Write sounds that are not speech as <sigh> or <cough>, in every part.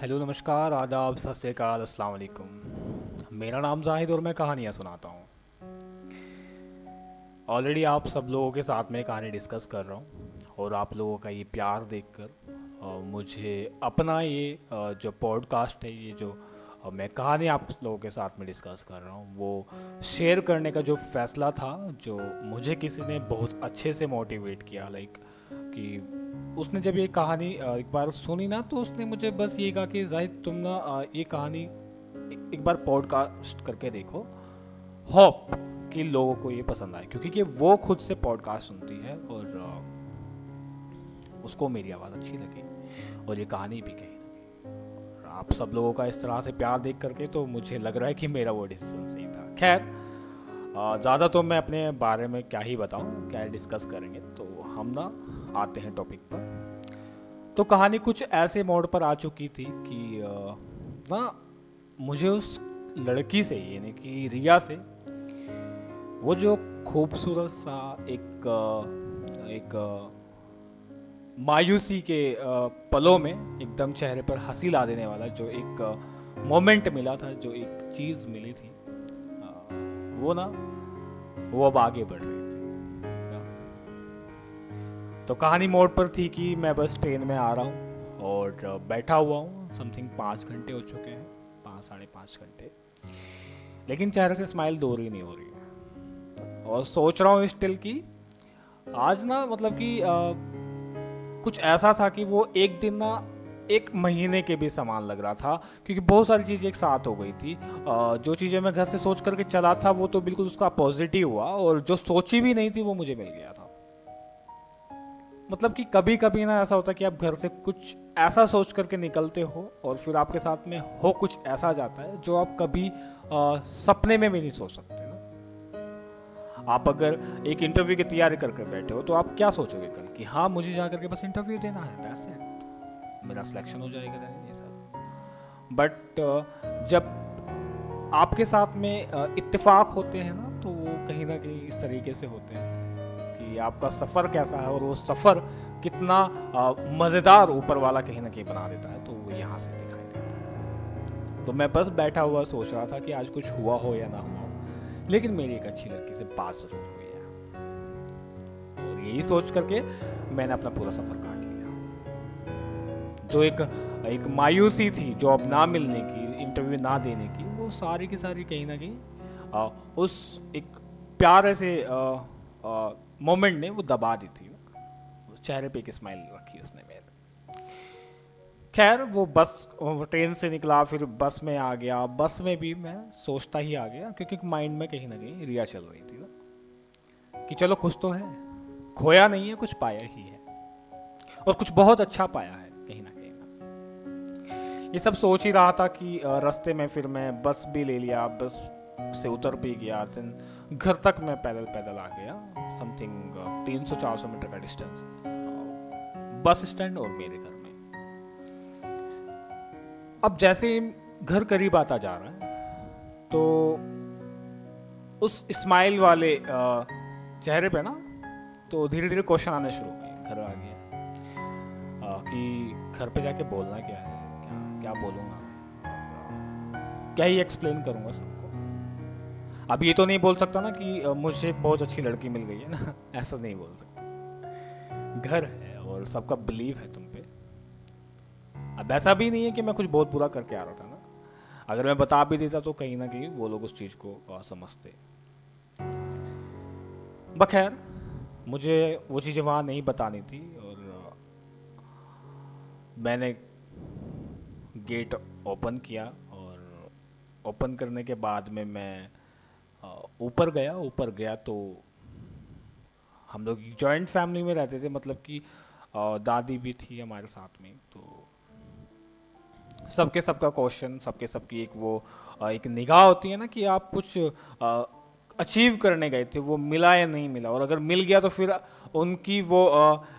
Hello, नमस्कार, आदाब, सत श्रीकाल मेरा नाम जाहिद और मैं कहानियाँ सुनाता हूँ। ऑलरेडी आप सब लोगों के साथ में कहानी डिस्कस कर रहा हूँ और आप लोगों का ये प्यार देखकर मुझे अपना ये जो पॉडकास्ट है, ये जो मैं कहानी आप लोगों के साथ में डिस्कस कर रहा हूँ, वो शेयर करने का जो फैसला था, जो मुझे किसी ने बहुत अच्छे से मोटिवेट किया लाइक कि उसने जब ये कहानी एक बार सुनी ना तो उसने मुझे बस ये कहा कि, जाहिद, तुम ना ये कहानी एक बार पॉडकास्ट करके देखो। होप कि लोगों को ये पसंद आए, क्योंकि कि वो खुद से पॉडकास्ट सुनती है और उसको मेरी आवाज़ अच्छी लगी और ये कहानी भी कही आप सब लोगों का इस तरह से प्यार देख करके तो मुझे लग रहा है कि मेरा वो डिसीज़न सही था। खैर ज़्यादा तो मैं अपने बारे में क्या ही बताऊँ, क्या डिस्कस करेंगे तो हम ना आते हैं टॉपिक पर। तो कहानी कुछ ऐसे मोड पर आ चुकी थी कि ना, मुझे उस लड़की से, यानी कि रिया से, वो जो खूबसूरत सा एक एक मायूसी के पलों में एकदम चेहरे पर हँसी ला देने वाला जो एक मोमेंट मिला था, जो एक चीज़ मिली थी वो ना, वो अब आगे बढ़ रही थी। तो कहानी मोड पर थी कि मैं बस ट्रेन में आ रहा हूँ और बैठा हुआ हूँ। समथिंग पाँच घंटे हो चुके हैं। पाँच, साढ़े पाँच घंटे। लेकिन चेहरे से स्माइल दूर ही नहीं हो रही है। और सोच रहा हूँ स्टिल की आज ना मतलब कि कुछ ऐसा था कि वो एक दिन ना एक महीने के भी समान लग रहा था, क्योंकि बहुत सारी चीज़ें एक साथ हो गई थी। जो चीज़ें मैं घर से सोच करके चला था, वो तो बिल्कुल उसका पॉजिटिव हुआ और जो सोची भी नहीं थी, वो मुझे मिल गया था। मतलब कि कभी कभी ना ऐसा होता है कि आप घर से कुछ ऐसा सोच करके निकलते हो और फिर आपके साथ में हो कुछ ऐसा जाता है जो आप कभी आ, सपने में भी नहीं सोच सकते ना। आप अगर एक इंटरव्यू की तैयारी करके बैठे हो तो आप क्या सोचोगे कल कि हाँ मुझे जा करके बस इंटरव्यू देना है इट मेरा सिलेक्शन हो जाएगा ये सब। बट जब आपके साथ में इत्तेफाक होते हैं ना तो वो कहीं ना कहीं इस तरीके से होते हैं। कि आपका सफ़र कैसा है और वो सफ़र कितना मज़ेदार ऊपर वाला कहीं ना कहीं बना देता है तो वो यहाँ से दिखाई देता है। तो मैं बस बैठा हुआ सोच रहा था कि आज कुछ हुआ हो या ना हुआ हो, लेकिन मेरी एक अच्छी लड़की से बात ज़रूर हुई है। और यही सोच करके मैंने अपना पूरा सफ़र काट लिया। जो एक एक मायूसी थी जॉब ना मिलने की, इंटरव्यू ना देने की, वो सारी की सारी कहीं ना कहीं उस एक प्यारे से मोमेंट ने वो दबा दी थी चेहरे पे एक स्माइल रखी उसने मेरे। खैर, वो बस ट्रेन से निकला, फिर बस में आ गया। बस में भी मैं सोचता ही आ गया, क्योंकि माइंड में कहीं ना कहीं रिया चल रही थी ना। कि चलो, कुछ तो है। खोया नहीं है, कुछ पाया ही है। और कुछ बहुत अच्छा पाया है, कहीं ना कहीं। ना ये सब सोच ही रहा था कि रास्ते में फिर मैं बस भी ले लिया, बस से उतर भी गया। देन घर तक मैं पैदल पैदल आ गया समथिंग तीन सौ चार सौ मीटर का डिस्टेंस बस स्टैंड और मेरे घर में। अब जैसे घर करीब आता जा रहा है तो उस स्माइल वाले चेहरे पे ना तो धीरे धीरे क्वेश्चन आने शुरू हुए घर आ गया। कि घर पे जाके बोलना क्या है? क्या क्या बोलूँगा? क्या ही एक्सप्लेन करूँगा सबको अब ये तो नहीं बोल सकता ना कि मुझे बहुत अच्छी लड़की मिल गई है ना। <laughs> ऐसा नहीं बोल सकता। घर है और सबका बिलीव है तुम पे। अब ऐसा भी नहीं है कि मैं कुछ बहुत बुरा करके आ रहा था ना। अगर मैं बता भी देता तो कहीं ना कहीं वो लोग उस चीज़ को समझते। बखैर, मुझे वो चीज़ें वहाँ नहीं बतानी थी और मैंने गेट ओपन किया और ओपन करने के बाद में मैं ऊपर गया ऊपर गया तो हम लोग जॉइंट फैमिली में रहते थे मतलब कि दादी भी थी हमारे साथ में तो सबके सबका क्वेश्चन सबके सबकी एक वो एक निगाह होती है ना कि आप कुछ अचीव करने गए थे, वो मिला या नहीं मिला, और अगर मिल गया तो फिर उनकी वो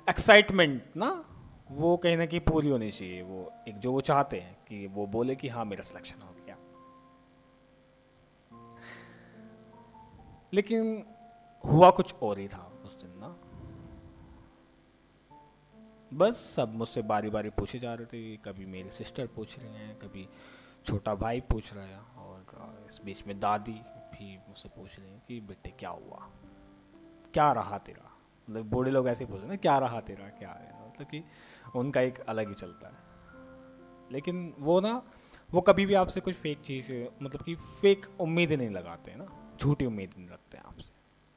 एक्साइटमेंट ना, वो कहीं ना कहीं पूरी होनी चाहिए, वो एक जो वो चाहते हैं कि वो बोले कि हाँ मेरा सिलेक्शन हो लेकिन हुआ कुछ और ही था उस दिन ना। बस सब मुझसे बारी बारी पूछे जा रहे थे, कभी मेरी सिस्टर पूछ रहे हैं, कभी छोटा भाई पूछ रहा है और इस बीच में दादी भी मुझसे पूछ रही हैं कि, बेटे, क्या हुआ? क्या रहा तेरा? मतलब बूढ़े लोग ऐसे पूछ रहे हैं क्या रहा तेरा? क्या है? मतलब कि उनका एक अलग ही चलता है। लेकिन वो ना, वो कभी भी आपसे कुछ फेक चीज़ मतलब कि फेक उम्मीद नहीं लगाते ना। झूठी उम्मीद नहीं रखते हैं आपसे।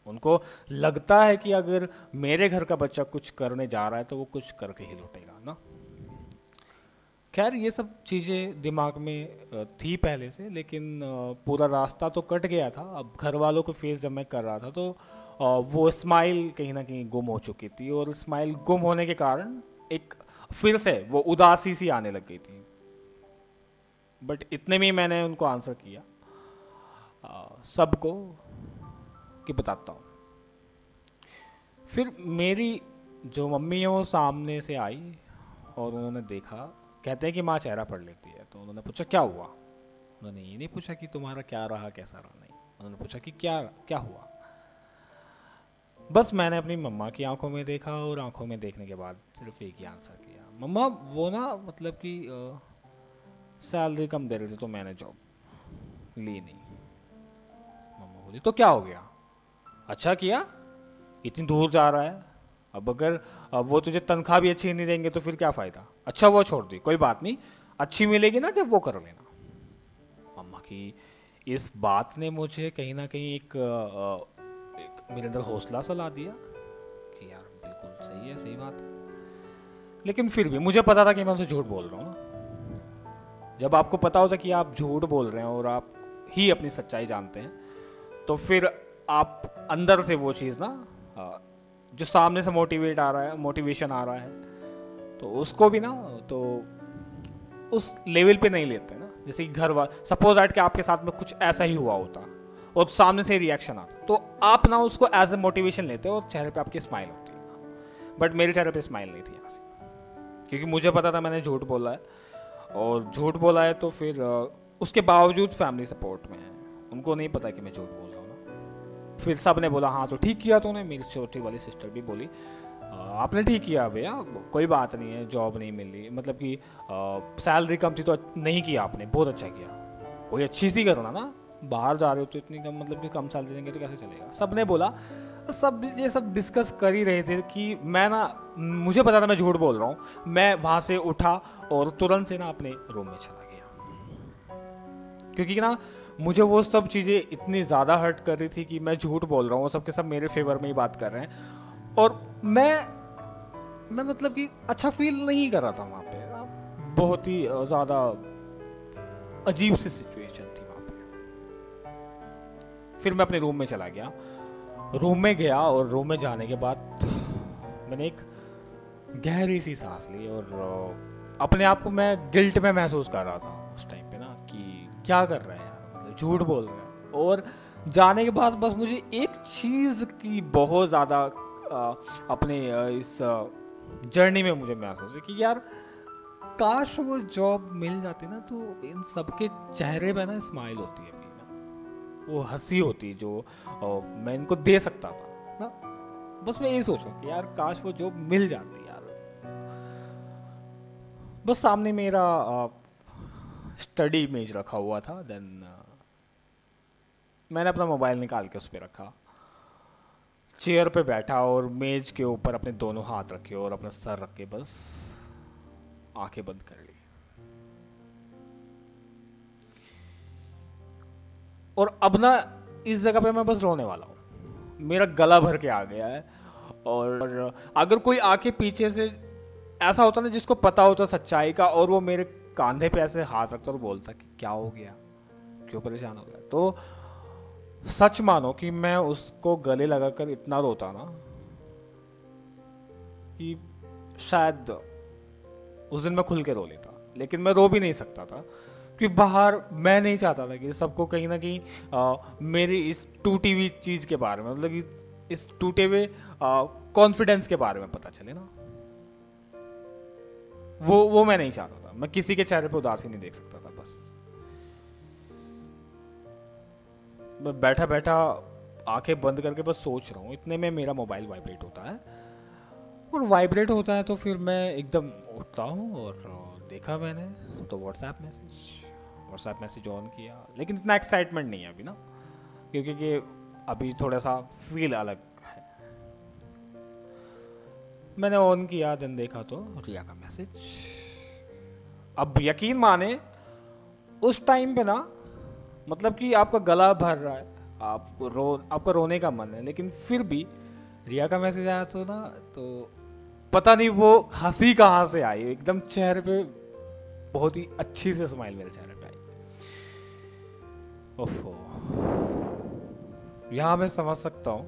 उनको लगता है कि अगर मेरे घर का बच्चा कुछ करने जा रहा है तो वो कुछ करके ही लौटेगा, ना? खैर, ये सब चीज़ें दिमाग में थी पहले से, लेकिन पूरा रास्ता तो कट गया था। अब घर वालों को फेस जब मैं कर रहा था तो वो स्माइल कहीं ना कहीं गुम हो चुकी थी और स्माइल गुम होने के कारण एक फिर से वो उदासी सी आने लग गई थी। बट इतने में मैंने उनको आंसर किया। सबको कि बताता हूँ। फिर मेरी जो मम्मी है वो सामने से आई और उन्होंने देखा, कहते हैं कि माँ चेहरा पढ़ लेती है तो उन्होंने पूछा, क्या हुआ? उन्होंने ये नहीं पूछा कि तुम्हारा क्या रहा, कैसा रहा, नहीं। उन्होंने पूछा कि क्या क्या हुआ? बस मैंने अपनी मम्मा की आँखों में देखा और आँखों में देखने के बाद सिर्फ़ एक ही आंसर किया। मम्मा, वो ना मतलब कि सैलरी कम दे रहे थे तो मैंने जॉब ली नहीं। बोली तो क्या हो गया? अच्छा किया? इतनी दूर जा रहा है। अब अगर अब वो तुझे तनख्वाह भी अच्छी नहीं देंगे तो फिर क्या फ़ायदा? अच्छा वो छोड़ दी कोई बात नहीं। अच्छी मिलेगी ना जब वो कर लेना। मम्मा की इस बात ने मुझे कहीं ना कहीं एक, एक मेरे अंदर हौसला सा ला दिया कि यार बिल्कुल सही है सही बात है। लेकिन फिर भी मुझे पता था कि मैं उनसे झूठ बोल रहा हूँ। जब आपको पता होता कि आप झूठ बोल रहे हैं और आप ही अपनी सच्चाई जानते हैं तो फिर आप अंदर से वो चीज़ ना जो सामने से मोटिवेट आ रहा है मोटिवेशन आ रहा है तो उसको भी ना तो उस लेवल पे नहीं लेते ना। जैसे कि घर वाल सपोज़ एट के आपके साथ में कुछ ऐसा ही हुआ होता, और सामने से रिएक्शन आता तो आप ना उसको एज ए मोटिवेशन लेते हो, और चेहरे पे आपकी स्माइल होती है बट मेरे चेहरे पे स्माइल नहीं थी यहाँ से। क्योंकि मुझे पता था मैंने झूठ बोला है, और झूठ बोला है तो फिर उसके बावजूद फैमिली सपोर्ट में है। उनको नहीं पता कि मैं झूठ बोल फिर सबने बोला हाँ तो ठीक किया तूने। मेरी छोटी वाली सिस्टर भी बोली आपने ठीक किया भैया, कोई बात नहीं है जॉब नहीं मिल। रही मतलब कि सैलरी कम थी तो नहीं किया आपने, बहुत अच्छा किया। कोई अच्छी सी करना ना बाहर जा रहे हो तो इतनी कम मतलब कि कम सैलरी देंगे तो कैसे चलेगा? सबने बोला, सब ये सब डिस्कस कर ही रहे थे कि मैं ना, मुझे पता था मैं झूठ बोल रहा हूँ। मैं वहाँ से उठा और तुरंत से ना अपने रूम में चला गया। क्योंकि ना मुझे वो सब चीज़ें इतनी ज़्यादा हर्ट कर रही थी कि मैं झूठ बोल रहा हूँ सब के सब मेरे फेवर में ही बात कर रहे हैं। और मैं मैं मतलब कि अच्छा फील नहीं कर रहा था वहाँ पे। बहुत ही ज़्यादा अजीब सी सिचुएशन थी वहाँ पे। फिर मैं अपने रूम में चला गया। रूम में गया और रूम में जाने के बाद मैंने एक गहरी सी सांस ली और अपने आप को मैं गिल्ट में महसूस कर रहा था उस टाइम पे ना कि क्या कर रहे हैं? झूठ बोल रहे हैं। और जाने के बाद बस मुझे एक चीज़ की बहुत ज़्यादा अपने इस जर्नी में मुझे महसूस है कि यार, काश वो जॉब मिल जाती ना तो इन सबके चेहरे पे ना स्माइल होती है वो हँसी होती जो मैं इनको दे सकता था, ना। बस मैं यही सोच रहा कि यार, काश वो जॉब मिल जाती यार। बस सामने मेरा स्टडी इमेज रखा हुआ था देन मैंने अपना मोबाइल निकाल के उस पर रखा। चेयर पे बैठा और मेज के ऊपर अपने दोनों हाथ रखे और अपना सर रख के बस आँखें बंद कर ली। और अब ना इस जगह पे मैं बस रोने वाला हूँ। मेरा गला भर के आ गया है और अगर कोई आके पीछे से ऐसा होता ना जिसको पता होता सच्चाई का और वो मेरे कांधे पे ऐसे हाथ रखता और बोलता कि क्या हो गया? क्यों परेशान हो गया? तो सच मानो कि मैं उसको गले लगाकर इतना रोता ना कि शायद उस दिन मैं खुल के रो लेता। लेकिन मैं रो भी नहीं सकता था कि बाहर मैं नहीं चाहता था कि सबको कहीं ना कहीं मेरी इस टूटी हुई चीज़ के बारे में मतलब इस टूटे हुए कॉन्फिडेंस के बारे में पता चले ना। वो वो मैं नहीं चाहता था। मैं किसी के चेहरे पे उदासी नहीं देख सकता था, बस। मैं बैठा बैठा आँखें बंद करके बस सोच रहा हूँ, इतने में मेरा मोबाइल वाइब्रेट होता है। और वाइब्रेट होता है तो फिर मैं एकदम उठता हूँ और देखा मैंने तो WhatsApp message WhatsApp message on किया। लेकिन इतना एक्साइटमेंट नहीं है अभी ना, क्योंकि कि अभी थोड़ा सा फील अलग है। मैंने ऑन किया, दिन देखा तो रिया का मैसेज अब यकीन माने, उस टाइम पे ना मतलब कि आपका गला भर रहा है। आपको रो, आपका रोने का मन है, लेकिन फिर भी रिया का मैसेज आया तो ना तो पता नहीं वो हँसी कहाँ से आई, एकदम चेहरे पे बहुत ही अच्छी से स्माइल मेरे चेहरे पे आई। ओफो। यहाँ मैं समझ सकता हूँ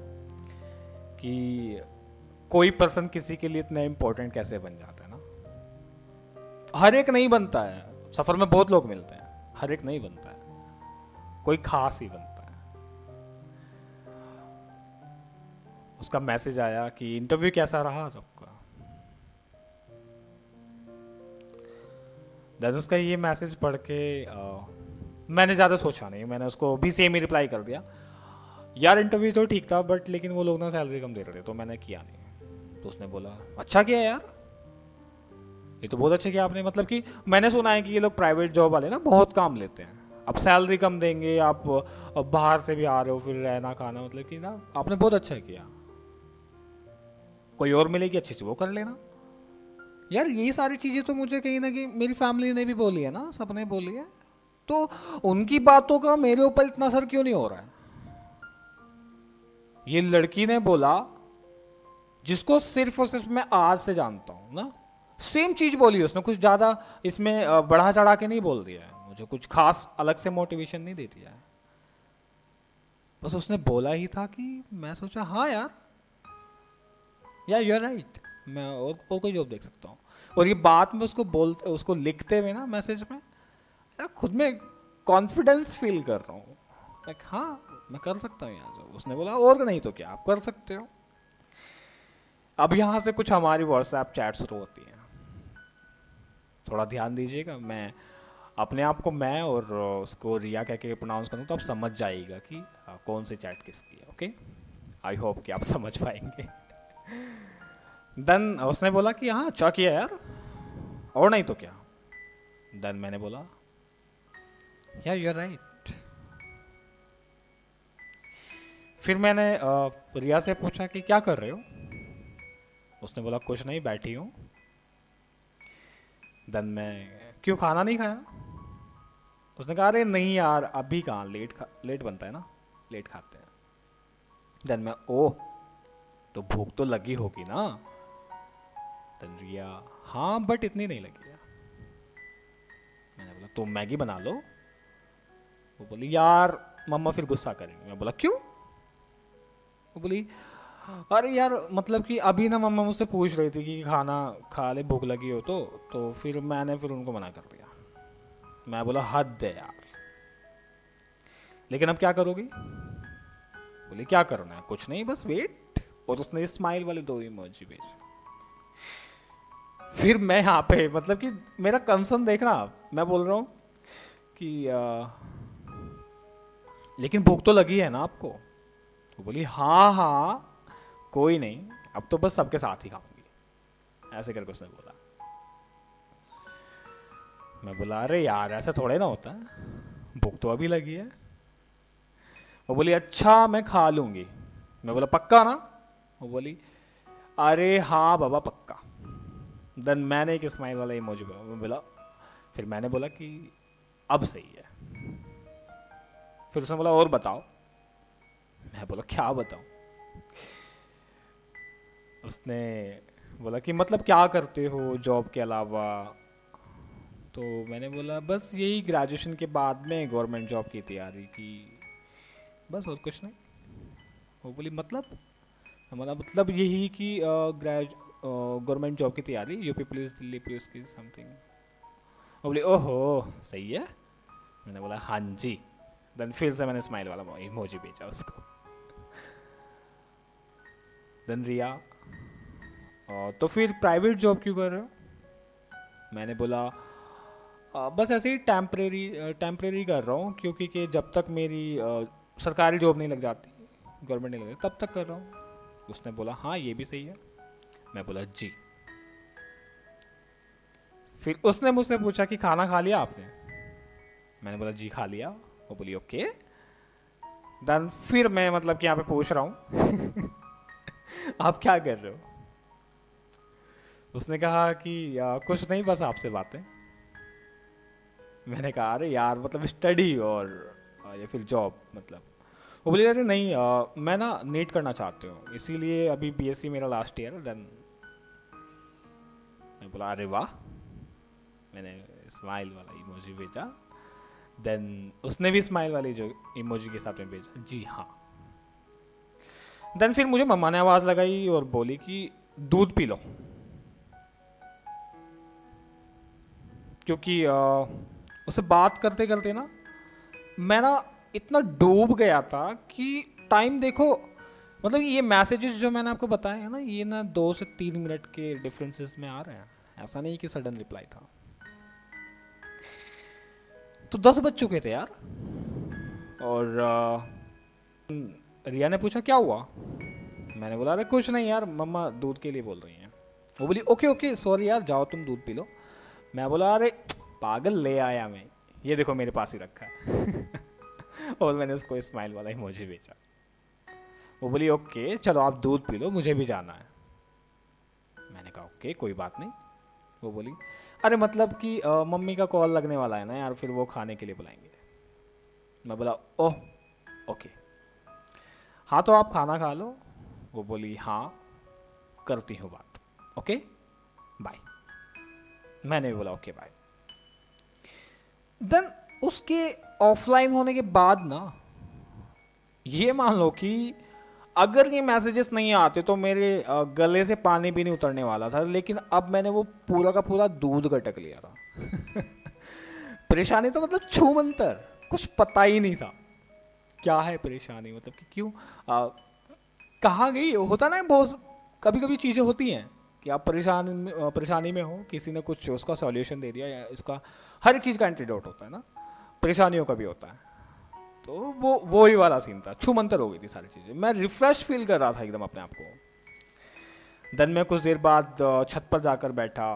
कि कोई पर्सन किसी के लिए इतना इम्पोर्टेंट कैसे बन जाता है ना। हर एक नहीं बनता है। सफ़र में बहुत लोग मिलते हैं। हर एक नहीं बनता है। कोई खास ही बनता है। उसका मैसेज आया कि इंटरव्यू कैसा रहा आपका देन उसका ये मैसेज पढ़ के आ, मैंने ज़्यादा सोचा नहीं मैंने उसको भी सेम ही रिप्लाई कर दिया। यार इंटरव्यू तो ठीक था बट लेकिन वो लोग ना सैलरी कम दे रहे थे तो मैंने किया नहीं। तो उसने बोला अच्छा किया यार। ये तो बहुत अच्छा किया आपने मतलब कि मैंने सुना है कि ये लोग प्राइवेट जॉब वाले ना बहुत काम लेते हैं। अब सैलरी कम देंगे, आप बाहर से भी आ रहे हो, फिर रहना, खाना मतलब कि ना, आपने बहुत अच्छा किया। कोई और मिलेगी अच्छी से, वो कर लेना। यार, ये सारी चीज़ें तो मुझे कहीं ना कहीं, मेरी फैमिली ने भी बोली है ना, सबने बोली है। तो उनकी बातों का मेरे ऊपर इतना असर क्यों नहीं हो रहा है? ये लड़की ने बोला, जिसको सिर्फ़ और सिर्फ़ मैं आज से जानता हूँ ना सेम चीज़ बोली उसने, कुछ ज़्यादा इसमें बढ़ा चढ़ा के नहीं बोल दिया है। मुझे कुछ खास अलग से मोटिवेशन नहीं देती है बस उसने बोला ही था कि मैं सोचा हाँ यार। यार यू आर राइट मैं और, और कोई जॉब देख सकता हूँ। और ये बात में उसको बोलते उसको लिखते हुए ना मैसेज में यार खुद में कॉन्फिडेंस फील कर रहा हूँ। लाइक हाँ मैं कर सकता हूँ जो उसने बोला और नहीं तो क्या आप कर सकते हो। अब यहाँ से कुछ हमारी व्हाट्सएप चैट शुरू होती है। थोड़ा ध्यान दीजिएगा मैं अपने आप को मैं और उसको रिया कह के प्रोनाउंस करूँ तो आप समझ जाएगा कि कौन सी चैट किसकी है ओके आई होप कि आप <laughs> समझ पाएँगे। देन उसने बोला कि हाँ अच्छा किया यार। और नहीं तो क्या? देन मैंने बोला यार यू राइट फिर मैंने रिया से पूछा कि, क्या कर रहे हो? उसने बोला, कुछ नहीं, बैठी हूँ। देन मैं, क्यों, खाना नहीं खाया? उसने कहा, अरे नहीं यार, अभी कहाँ? लेट खा, लेट बनता है ना, लेट खाते हैं. देन मैं, ओह तो भूख तो लगी होगी ना? तंजिया हाँ बट इतनी नहीं लगी मैंने बोला तुम मैगी बना लो। वो बोली, यार, मम्मा फिर गुस्सा करेंगे। मैं बोला, क्यों? वो बोली, अरे यार मतलब कि अभी ना मम्मा मुझसे पूछ रही थी कि खाना खा ले, भूख लगी हो तो तो फिर मैंने फिर उनको मना कर दिया। मैं बोला हद है यार। लेकिन अब क्या करोगी? बोली क्या करना है? कुछ नहीं बस वेट और उसने स्माइल वाले दो इमोजी भेज। फिर मैं यहाँ पे मतलब कि मेरा कंसर्न देखना आप? मैं बोल रहा हूँ कि आ, लेकिन भूख तो लगी है ना आपको? तो बोली हाँ हाँ कोई नहीं। अब तो बस सबके साथ ही खाऊँगी। ऐसे करके उसने बोला। मैं बोला, अरे यार, ऐसा थोड़े ना होता भूख तो अभी लगी है। वो बोली अच्छा मैं खा लूँगी। मैं बोला, पक्का ना? वो बोली, अरे हाँ बाबा, पक्का। देन मैंने एक स्माइल वाला इमोजी बोला, फिर मैंने बोला कि, अब सही है। फिर उसने बोला, और बताओ? मैं बोला, क्या बताऊँ? उसने बोला कि मतलब क्या करते हो जॉब के अलावा? तो मैंने बोला, बस यही ग्रेजुएशन के बाद में गवर्नमेंट जॉब की तैयारी की। बस और कुछ नहीं। वो बोली मतलब हमारा मतलब यही कि ग्रेज गवर्नमेंट जॉब की तैयारी यूपी पुलिस दिल्ली पुलिस की समथिंग वो बोले ओहो, सही है। मैंने बोला हाँ जी। देन फिर से मैंने स्माइल वाला इमोजी भेजा उसको। देन रिया तो फिर प्राइवेट जॉब क्यों कर रहे हो? मैंने बोला बस ऐसे ही टेम्परेरी टेम्परेरी कर रहा हूँ, क्योंकि कि जब तक मेरी सरकारी जॉब नहीं लग जाती गवर्नमेंट नहीं लग जाती, तब तक कर रहा हूँ। उसने बोला हाँ ये भी सही है। मैं बोला, जी। फिर उसने मुझसे पूछा कि, खाना खा लिया आपने? मैंने बोला, जी, खा लिया। वो बोली, ओके। देन फिर मैं मतलब कि यहाँ पे पूछ रहा हूँ, <laughs> आप क्या कर रहे हो? उसने कहा कि कुछ नहीं, बस आपसे बातें। मैंने कहा अरे यार मतलब स्टडी और या फिर जॉब मतलब. वो बोली अरे नहीं आ, मैं ना नीट करना चाहती हूँ इसीलिए अभी बीएससी मेरा लास्ट ईयर देन मैं बोला अरे वाह! मैंने स्माइल वाला इमोजी भेजा देन उसने भी स्माइल वाली जो इमोजी के साथ में भेजा जी हाँ. देन फिर मुझे मम्मा ने आवाज़ लगाई और बोली कि दूध पी लो. क्योंकि उससे बात करते करते ना, मैं ना इतना डूब गया था कि टाइम देखो मतलब ये मैसेजेस जो मैंने आपको बताए हैं ना, ये ना दो से तीन मिनट के डिफरेंसेस में आ रहे हैं। ऐसा नहीं कि सडन रिप्लाई था। तो दस बज चुके थे यार। और रिया ने पूछा, क्या हुआ? मैंने बोला, अरे कुछ नहीं यार, मम्मा दूध के लिए बोल रही हैं। वो बोली, ओके ओके सॉरी यार, जाओ तुम दूध पी लो। मैं बोला, अरे पागल ले आया मैं। ये देखो मेरे पास ही रखा <laughs> और मैंने उसको स्माइल वाला इमोजी बेचा वो बोली, ओके, चलो आप दूध पी लो, मुझे भी जाना है। मैंने कहा, ओके, कोई बात नहीं। वो बोली, अरे मतलब कि मम्मी का कॉल लगने वाला है ना यार, फिर वो खाने के लिए बुलाएँगे। मैं बोला, ओह, ओके। हाँ तो आप खाना खा लो। वो बोली हाँ करती हूँ बात। ओके? बाय। मैंने भी बोला, ओके, बाय। देन उसके ऑफलाइन होने के बाद ना ये मान लो कि अगर ये मैसेजेस नहीं आते तो मेरे गले से पानी भी नहीं उतरने वाला था लेकिन अब मैंने वो पूरा का पूरा दूध गटक लिया था। <laughs> परेशानी तो मतलब छू मंतर कुछ पता ही नहीं था। क्या है परेशानी? मतलब कि क्यों? कहाँ गई? होता ना बहुत कभी कभी चीज़ें होती हैं। कि आप परेशान, परेशानी में हो, किसी ने कुछ उसका सॉल्यूशन दे दिया या इसका हर एक चीज़ का एंटीडोट होता है ना, परेशानियों का भी होता है। तो वो वो ही वाला सीन था छू मंतर हो गई थी सारी चीज़ें। मैं रिफ्रेश फील कर रहा था एकदम अपने आप को। देन मैं कुछ देर बाद, छत पर जाकर बैठा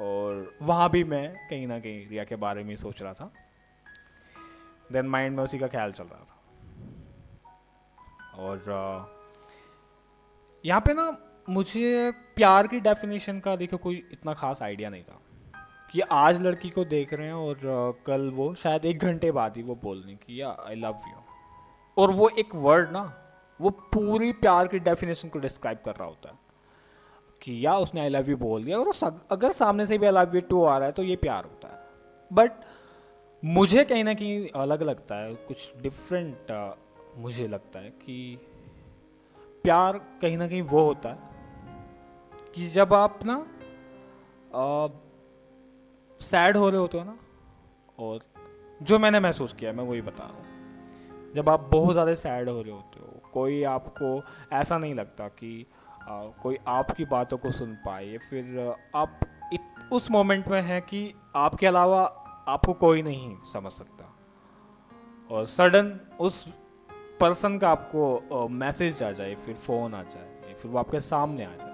और वहाँ भी मैं कहीं ना कहीं रिया के बारे में सोच रहा था। देन माइंड में उसी का ख्याल चल रहा था। और, यहाँ पे ना मुझे प्यार की डेफिनेशन का देखो कोई इतना खास आइडिया नहीं था। कि आज लड़की को देख रहे हैं और कल वो शायद एक घंटे बाद ही वो बोलने की, या आई लव यू और वो एक वर्ड ना, वो पूरी प्यार की डेफिनेशन को डिस्क्राइब कर रहा होता है। कि, या, उसने आई लव यू बोल दिया। और अगर सामने से भी आई लव यू टू आ रहा है तो ये प्यार होता है। बट मुझे कहीं ना कहीं अलग लगता है, कुछ डिफरेंट मुझे लगता है कि प्यार कहीं ना कहीं वो होता है कि जब आप ना सैड हो रहे होते हो ना और जो मैंने महसूस किया मैं वही बता रहा हूँ जब आप बहुत ज़्यादा सैड हो रहे होते हो कोई आपको ऐसा नहीं लगता कि आ, कोई आपकी बातों को सुन पाए फिर आप इत, उस मोमेंट में हैं कि आपके अलावा आपको कोई नहीं समझ सकता और सडन उस पर्सन का आपको मैसेज आ जाए फिर फ़ोन आ जाए फिर वो आपके सामने आ जाए?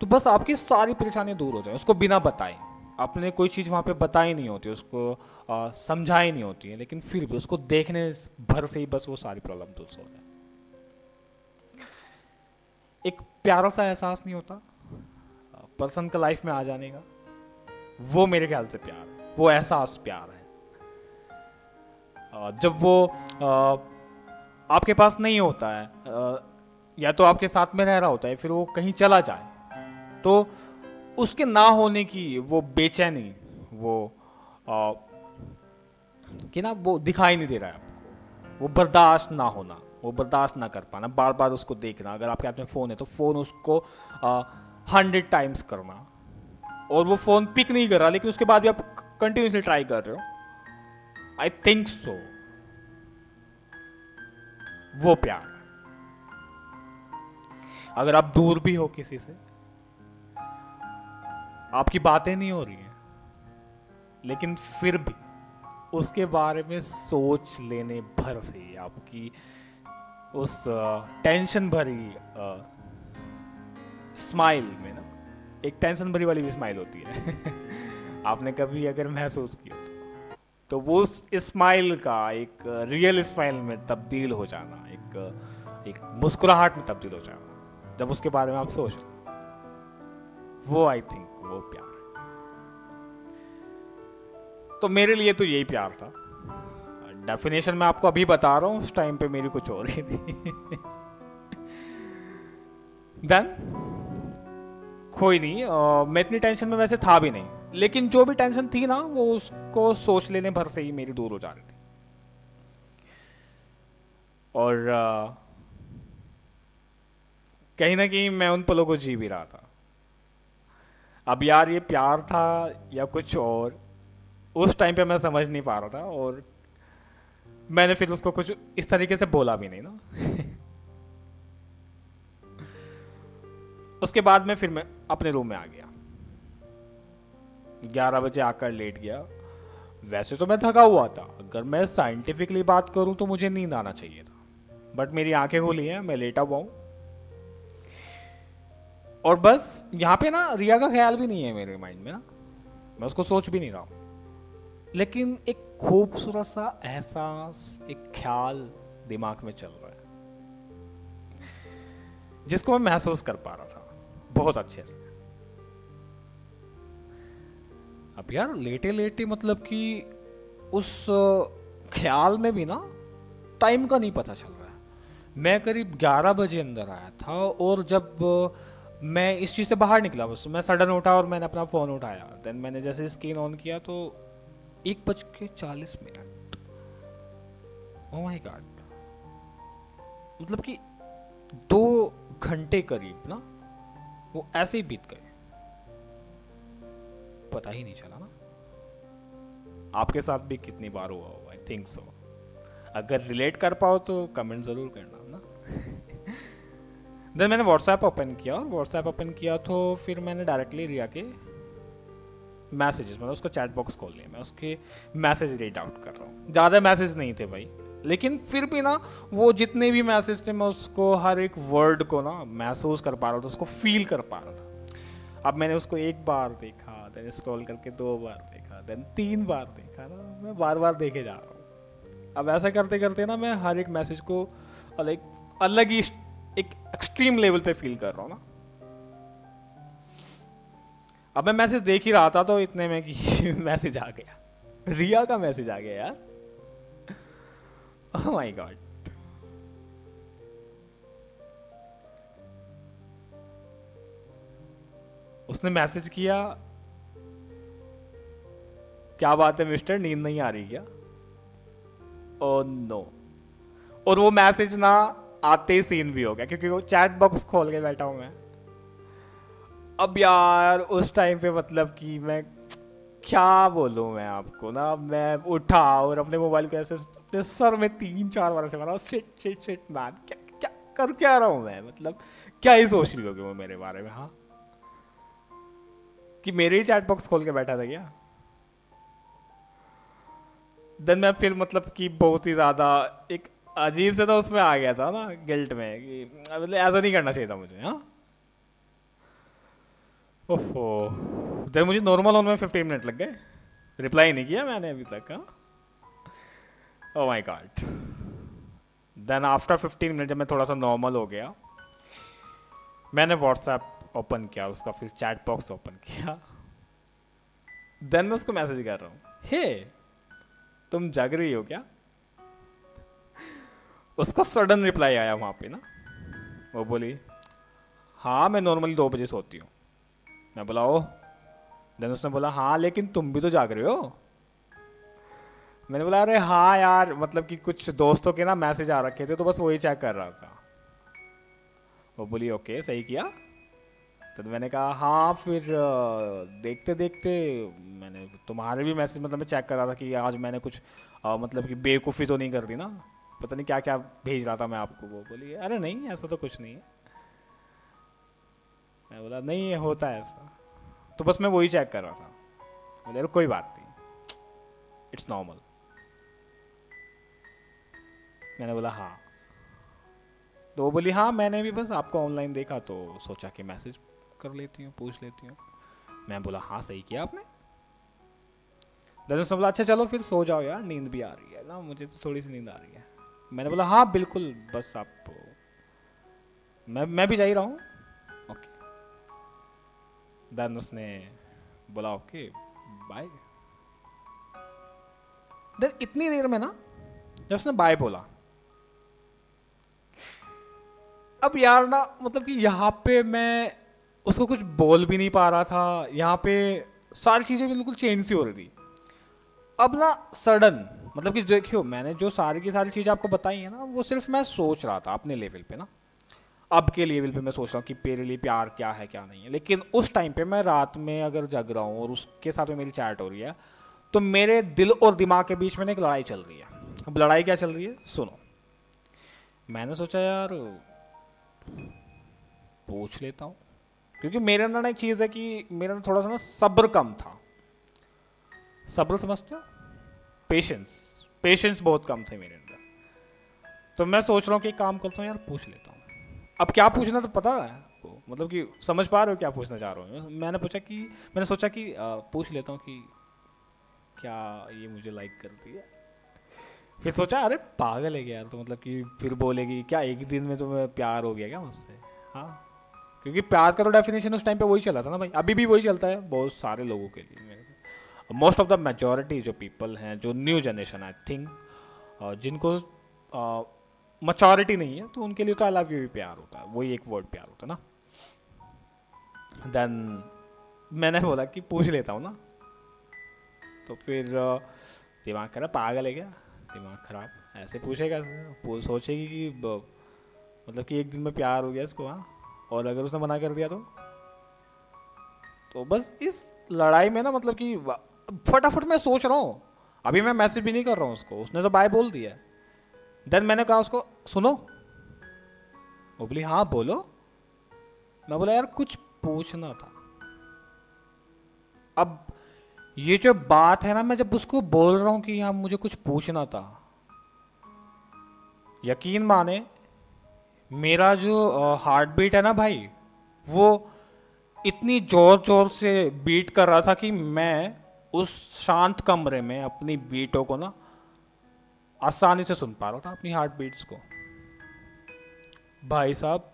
तो बस आपकी सारी परेशानियाँ दूर हो जाए। उसको बिना बताए। आपने कोई चीज़ वहाँ पे बताई नहीं होती, उसको समझाई नहीं होती है, लेकिन फिर भी उसको देखने भर से ही बस वो सारी प्रॉब्लम दूर हो जाए। एक प्यारा सा एहसास नहीं होता पर्सन का लाइफ में आ जाने का। वो मेरे ख्याल से प्यार है, वो एहसास प्यार है। जब वो आपके पास नहीं होता है या तो आपके साथ में रह रहा होता है, फिर वो कहीं चला जाए। तो उसके ना होने की वो बेचैनी वो आ, कि ना वो दिखाई नहीं दे रहा है आपको। वो बर्दाश्त ना होना वो बर्दाश्त ना कर पाना बार बार उसको देखना। अगर आपके हाथ में फ़ोन है तो फ़ोन उसको हंड्रेड टाइम्स करना। और वो फ़ोन पिक नहीं कर रहा लेकिन उसके बाद भी आप कंटिन्यूसली ट्राई कर रहे हो। आई थिंक सो वो प्यार। अगर आप दूर भी हो किसी से आपकी बातें नहीं हो रही हैं। लेकिन फिर भी उसके बारे में सोच लेने भर से आपकी उस टेंशन भरी स्माइल में ना, एक टेंशन भरी वाली भी स्माइल होती है। <laughs> आपने कभी अगर महसूस किया तो तो वो स्माइल का एक रियल स्माइल में तब्दील हो जाना, एक एक मुस्कुराहट में तब्दील हो जाना, जब उसके बारे में आप सोच वो आई थिंक वो प्यार तो मेरे लिए तो यही प्यार था। डेफिनेशन मैं आपको अभी बता रहा हूँ उस टाइम पे मेरी कुछ और ही थी देन कोई नहीं आ, मैं इतनी टेंशन में वैसे था भी नहीं। लेकिन जो भी टेंशन थी ना वो उसको सोच लेने भर से ही मेरी दूर हो जा रही थी। और आ, कहीं ना कहीं मैं उन पलों को जी भी रहा था। अब यार ये प्यार था या कुछ और, उस टाइम पे मैं समझ नहीं पा रहा था और मैंने फिर उसको कुछ इस तरीके से बोला भी नहीं ना। उसके बाद में फिर मैं अपने रूम में आ गया। ग्यारह बजे आकर लेट गया। वैसे तो मैं थका हुआ था। अगर मैं साइंटिफिकली बात करूँ तो मुझे नींद आना चाहिए था। बट मेरी आँखें खुली हैं, मैं लेटा हुआ हूँ। और बस यहाँ पे ना रिया का ख्याल भी नहीं है मेरे माइंड में ना। मैं उसको सोच भी नहीं रहा हूँ। लेकिन एक खूबसूरत सा एहसास, एक ख्याल दिमाग में चल रहा है। जिसको मैं महसूस कर पा रहा था। बहुत अच्छे से। अब यार लेटे लेटे मतलब कि उस ख्याल में भी ना टाइम का नहीं पता चल रहा है। मैं करीब 11 बजे अंदर आया था और जब मैं इस चीज़ से बाहर निकला बस। मैं सडन उठा और मैंने अपना फ़ोन उठाया। देन मैंने जैसे स्क्रीन ऑन किया तो एक बज के चालीस मिनट। ओ माय गॉड मतलब कि दो घंटे करीब ना, वो ऐसे ही बीत गए। पता ही नहीं चला ना। आपके साथ भी कितनी बार हुआ होगा? आई थिंक सो अगर रिलेट कर पाओ तो कमेंट ज़रूर करना ना? देन मैंने व्हाट्सएप ओपन किया और व्हाट्सएप ओपन किया तो फिर मैंने डायरेक्टली रिया के मैसेजेस मतलब उसका चैट बॉक्स खोल लिया मैं उसके मैसेज रीड आउट कर रहा हूँ। ज़्यादा मैसेज नहीं थे भाई। लेकिन फिर भी ना, वो जितने भी मैसेज थे, मैं उसको हर एक वर्ड को ना महसूस कर पा रहा था, उसको फील कर पा रहा था। अब मैंने उसको एक बार देखा देन स्क्रॉल करके दो बार देखा देन तीन बार देखा ना, मैं बार बार देखे जा रहा हूँ। अब ऐसा करते करते ना मैं हर एक मैसेज को लाइक अलग ही एक एक्सट्रीम लेवल पे फील कर रहा हूँ ना। अब मैं मैसेज देख ही रहा था तो इतने में कि <laughs> मैसेज आ गया। रिया का मैसेज आ गया यार। माय oh गॉड उसने मैसेज किया क्या बात है मिस्टर नींद नहीं आ रही क्या? ओ oh, नो और वो मैसेज ना आते ही सीन भी हो गया, क्योंकि वो चैट बॉक्स खोल के बैठा हूँ मैं। अब यार, उस टाइम पे मतलब कि मैं क्या बोलूँ मैं आपको ना, मैं उठा और अपने मोबाइल को ऐसे अपने सर में तीन चार बार से मारा शिट शिट शिट मैन क्या क्या कर क्या रहा हूँ मैं? मतलब क्या ही सोच रही होगी वो मेरे बारे में हाँ? कि मेरे ही चैट बॉक्स खोल के बैठा था क्या? देन मैं फिर मतलब कि बहुत ही ज़्यादा एक अजीब से तो उसमें आ गया था ना गिल्ट में कि मतलब ऐसा नहीं करना चाहिए था मुझे हाँ। ओहो जब मुझे नॉर्मल होने में फिफ्टीन मिनट लग गए। रिप्लाई नहीं किया मैंने अभी तक हाँ। ओ my God then after fifteen minute जब मैं थोड़ा सा नॉर्मल हो गया मैंने व्हाट्सएप ओपन किया उसका फिर चैट बॉक्स ओपन किया। देन मैं उसको मैसेज कर रहा हूँ हे। Hey, तुम जग रही हो क्या? उसका सडन रिप्लाई आया वहाँ पे ना। वो बोली हाँ मैं नॉर्मली दो बजे सोती हूँ। मैं बोला ओ देन उसने बोला हाँ लेकिन तुम भी तो जाग रहे हो। मैंने बोला अरे हाँ यार मतलब कि कुछ दोस्तों के ना मैसेज आ रखे थे तो बस वही चेक कर रहा था। वो बोली ओके सही किया। तो मैंने कहा हाँ फिर देखते देखते मैंने तुम्हारे भी मैसेज मतलब मैं चेक कर था कि आज मैंने कुछ आ, मतलब कि बेवकूफ़ी तो नहीं कर दी ना? पता नहीं क्या क्या भेज रहा था मैं आपको, वो बोली, अरे नहीं, ऐसा तो कुछ नहीं है। मैं बोला, नहीं, ये होता है ऐसा। तो बस मैं वही चेक कर रहा था। बोले यार कोई बात नहीं। इट्स नॉर्मल मैंने बोला हाँ। तो वो बोली हाँ मैंने भी बस आपको ऑनलाइन देखा तो सोचा कि मैसेज कर लेती हूँ, पूछ लेती हूँ। मैं बोला हाँ सही किया आपने। दर्जन बोला अच्छा चलो फिर सो जाओ यार, नींद भी आ रही है ना, मुझे तो थोड़ी सी नींद आ रही है। मैंने बोला हाँ बिल्कुल, बस आप, मैं मैं भी जा ही रहा हूँ। ओके देन उसने बोला ओके बाय देन इतनी देर में ना, जब उसने बाय बोला, अब यार ना मतलब कि यहाँ पे मैं उसको कुछ बोल भी नहीं पा रहा था। यहाँ पे सारी चीज़ें बिल्कुल चेंज सी हो रही थी। अब ना सडन मतलब कि देखियो, मैंने जो सारी की सारी चीज़ आपको बताई है ना, वो सिर्फ़ मैं सोच रहा था अपने लेवल पे ना। अब के लेवल पे मैं सोच रहा हूँ कि मेरे लिए प्यार क्या है, क्या नहीं है। लेकिन उस टाइम पे मैं रात में अगर जग रहा हूँ और उसके साथ में मेरी चैट हो रही है तो मेरे दिल और दिमाग के बीच में एक लड़ाई चल रही है। अब लड़ाई क्या चल रही है? सुनो। मैंने सोचा, यार, पूछ लेता हूँ। क्योंकि मेरे अंदर ना एक चीज़ है कि मेरे अंदर थोड़ा सा ना सब्र कम था। सब्र समझते हो? पेशेंस पेशेंस बहुत कम थे मेरे अंदर। तो मैं सोच रहा हूँ कि काम करता हूँ यार, पूछ लेता हूँ। अब क्या पूछना तो पता है आपको? मतलब कि समझ पा रहे हो क्या पूछना चाह रहा हूँ? मैंने पूछा कि, मैंने सोचा कि पूछ लेता हूँ कि क्या ये मुझे लाइक करती है? फिर सोचा, अरे, पागल है यार तो? मतलब कि फिर बोलेगी, क्या एक दिन में तुम्हें प्यार हो गया क्या मुझसे? हाँ। क्योंकि प्यार का तो डेफिनेशन उस टाइम पे वही चला था ना भाई। अभी भी वही चलता है बहुत सारे लोगों के लिए। मोस्ट ऑफ़ द मेजोरिटी जो पीपल हैं, जो न्यू जनरेशन आई थिंक जिनको मचोरिटी नहीं है तो उनके लिए तो आई लव यू भी प्यार होता है। वही एक वर्ड प्यार होता है ना। देन मैंने बोला कि पूछ लेता हूँ ना। तो फिर दिमाग खराब पागल है क्या? दिमाग खराब। ऐसे पूछेगा सोचेगी कि मतलब कि एक दिन में प्यार हो गया इसको हाँ? और अगर उसने मना कर दिया तो? तो बस इस लड़ाई में ना मतलब कि फटाफट मैं सोच रहा हूँ। अभी मैं मैसेज भी नहीं कर रहा हूँ उसको। उसने तो बाय बोल दिया देन मैंने कहा उसको, सुनो। वो बोली हाँ बोलो। मैं बोला, यार, कुछ पूछना था। अब ये जो बात है ना, मैं जब उसको बोल रहा हूँ कि हाँ मुझे कुछ पूछना था, यकीन माने, मेरा जो हार्ट बीट है ना भाई, वो इतनी ज़ोर ज़ोर से बीट कर रहा था कि मैं उस शांत कमरे में अपनी बीटों को ना आसानी से सुन पा रहा था, अपनी हार्ट बीट्स को। भाई साहब,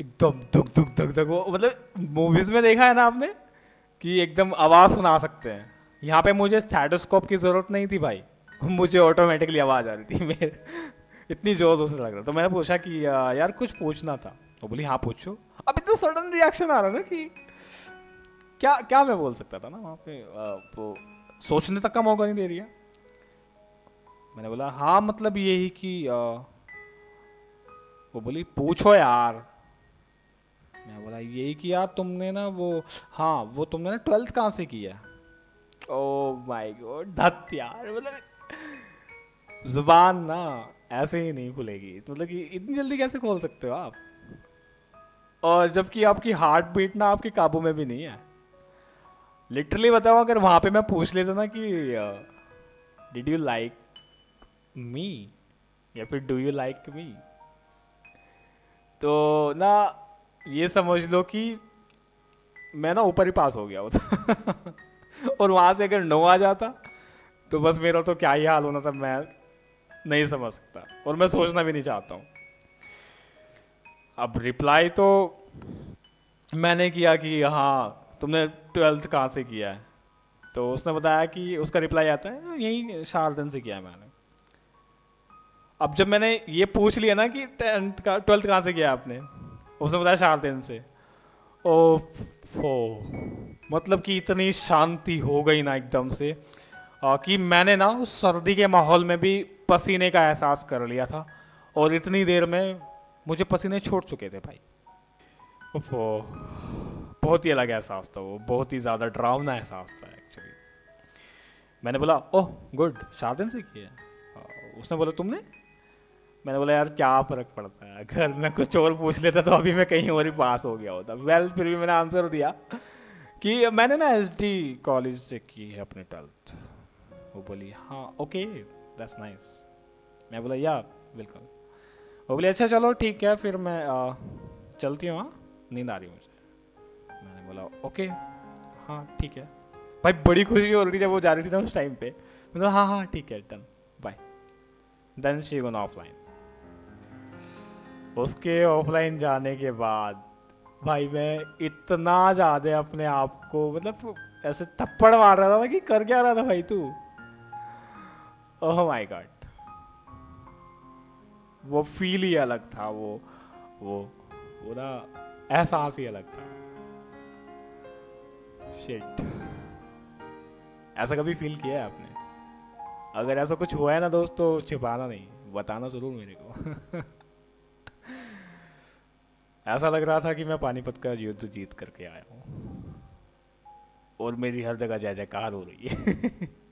एकदम दुख दुख दुख दुख वो मतलब मूवीज़ में देखा है ना आपने? कि एकदम आवाज़ सुना सकते हैं। यहाँ पे मुझे स्टैटोस्कोप की ज़रूरत नहीं थी भाई। मुझे ऑटोमेटिकली आवाज़ आ रही थी, मेरे। इतनी ज़ोर ज़ोर से लग रहा तो मैंने पूछा कि, यार, कुछ पूछना था? वो बोली हाँ पूछो। अब इतना सडन रिएक्शन आ रहा ना कि क्या क्या मैं बोल सकता था ना वहाँ पे? वो सोचने तक का मौका नहीं दे रही है मैंने बोला हाँ मतलब यही कि वो बोली, पूछो यार। मैं बोला, यही कि यार तुमने ना वो हाँ वो तुमने ना ट्वेल्थ कहाँ से किया? ओ माय गॉड धत यार। मतलब ज़ुबान ना ऐसे ही नहीं खुलेगी। मतलब कि इतनी जल्दी कैसे खोल सकते हो आप? और जबकि आपकी हार्ट बीट ना आपके काबू में भी नहीं है। लिटरली बताओ, अगर वहाँ पे मैं पूछ लेता ना कि डिड यू लाइक मी या फिर डू यू लाइक मी तो ना, ये समझ लो कि मैं ना ऊपर ही पास हो गया होता <laughs> और वहाँ से अगर नो आ जाता तो बस मेरा तो क्या ही हाल होना था, मैं नहीं समझ सकता। और मैं सोचना भी नहीं चाहता हूँ। अब रिप्लाई तो मैंने किया कि हाँ तुमने ट्वेल्थ कहाँ से किया है? तो उसने बताया कि उसका रिप्लाई आता है, यही शारदन से किया है मैंने। अब जब मैंने ये पूछ लिया ना कि टेंथ का, ट्वेल्थ कहाँ से किया आपने? उसने बताया शारदन से। ओ फो मतलब कि इतनी शांति हो गई ना एकदम से कि मैंने ना उस सर्दी के माहौल में भी पसीने का एहसास कर लिया था, और इतनी देर में मुझे पसीने छोड़ चुके थे भाई। ओफो बहुत ही अलग एहसास था वो बहुत ही ज़्यादा ड्रावना एहसास था एक्चुअली मैंने बोला ओह गुड शादन से किया? उसने बोला तुमने? मैंने बोला यार क्या फ़र्क पड़ता है? अगर मैं कुछ और पूछ लेता तो अभी मैं कहीं और ही पास हो गया होता। वेल फिर भी मैंने आंसर दिया कि मैंने ना एस कॉलेज से की है अपने ट्वेल्थ वो बोली हाँ ओके दैट्स नाइस मैं बोला या वेलकम वो बोले अच्छा चलो ठीक है फिर मैं आ, चलती हूँ हाँ नींद आ रही मुझे। बोला ओके हाँ ठीक है। भाई, बड़ी खुशी हो रही थी जब वो जा रही थी ना उस टाइम पे। मतलब हाँ हाँ ठीक है done bye then she gone offline उसके ऑफलाइन जाने के बाद, भाई, मैं इतना ज़्यादा अपने आप को मतलब ऐसे थप्पड़ मार रहा था कि कर क्या रहा था भाई तू? ओह माय गॉड वो फील ही अलग था, वो वो पूरा एहसास ही अलग था। शिट ऐसा कभी फील किया है आपने? अगर ऐसा कुछ हुआ है ना दोस्त तो छिपाना नहीं बताना ज़रूर मेरे को। <laughs> ऐसा लग रहा था कि मैं पानीपत का युद्ध जीत करके आया हूँ। और मेरी हर जगह जय जयकार हो रही है। <laughs>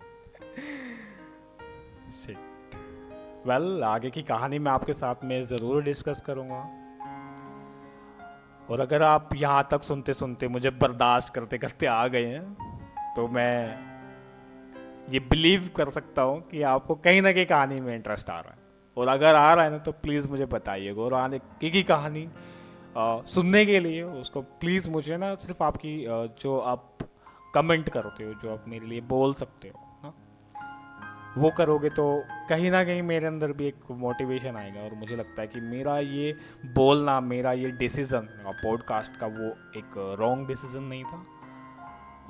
वेल well, आगे की कहानी मैं आपके साथ में ज़रूर डिस्कस करूँगा। और अगर आप यहाँ तक सुनते सुनते मुझे बर्दाश्त करते करते आ गए हैं तो मैं ये बिलीव कर सकता हूँ कि आपको कहीं ना कहीं कहानी में इंटरेस्ट आ रहा है। और अगर आ रहा है ना तो प्लीज़ मुझे बताइएगा। और आने की, की कहानी आ, सुनने के लिए उसको प्लीज़ मुझे ना सिर्फ़ आपकी आ, जो आप कमेंट करते हो जो आप मेरे लिए बोल सकते हो वो करोगे तो कहीं ना कहीं मेरे अंदर भी एक मोटिवेशन आएगा और मुझे लगता है कि मेरा ये बोलना, मेरा ये डिसीज़न पॉडकास्ट का वो एक रॉन्ग डिसीज़न नहीं था।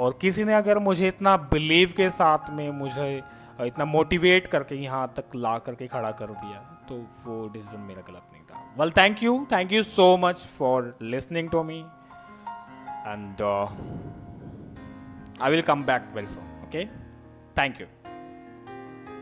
और किसी ने अगर मुझे इतना बिलीव के साथ में मुझे, इतना मोटिवेट करके यहाँ तक ला करके खड़ा कर दिया तो वो डिसीज़न मेरा गलत नहीं था। Well thank you thank you so much for listening to me and I will come back well so okay thank you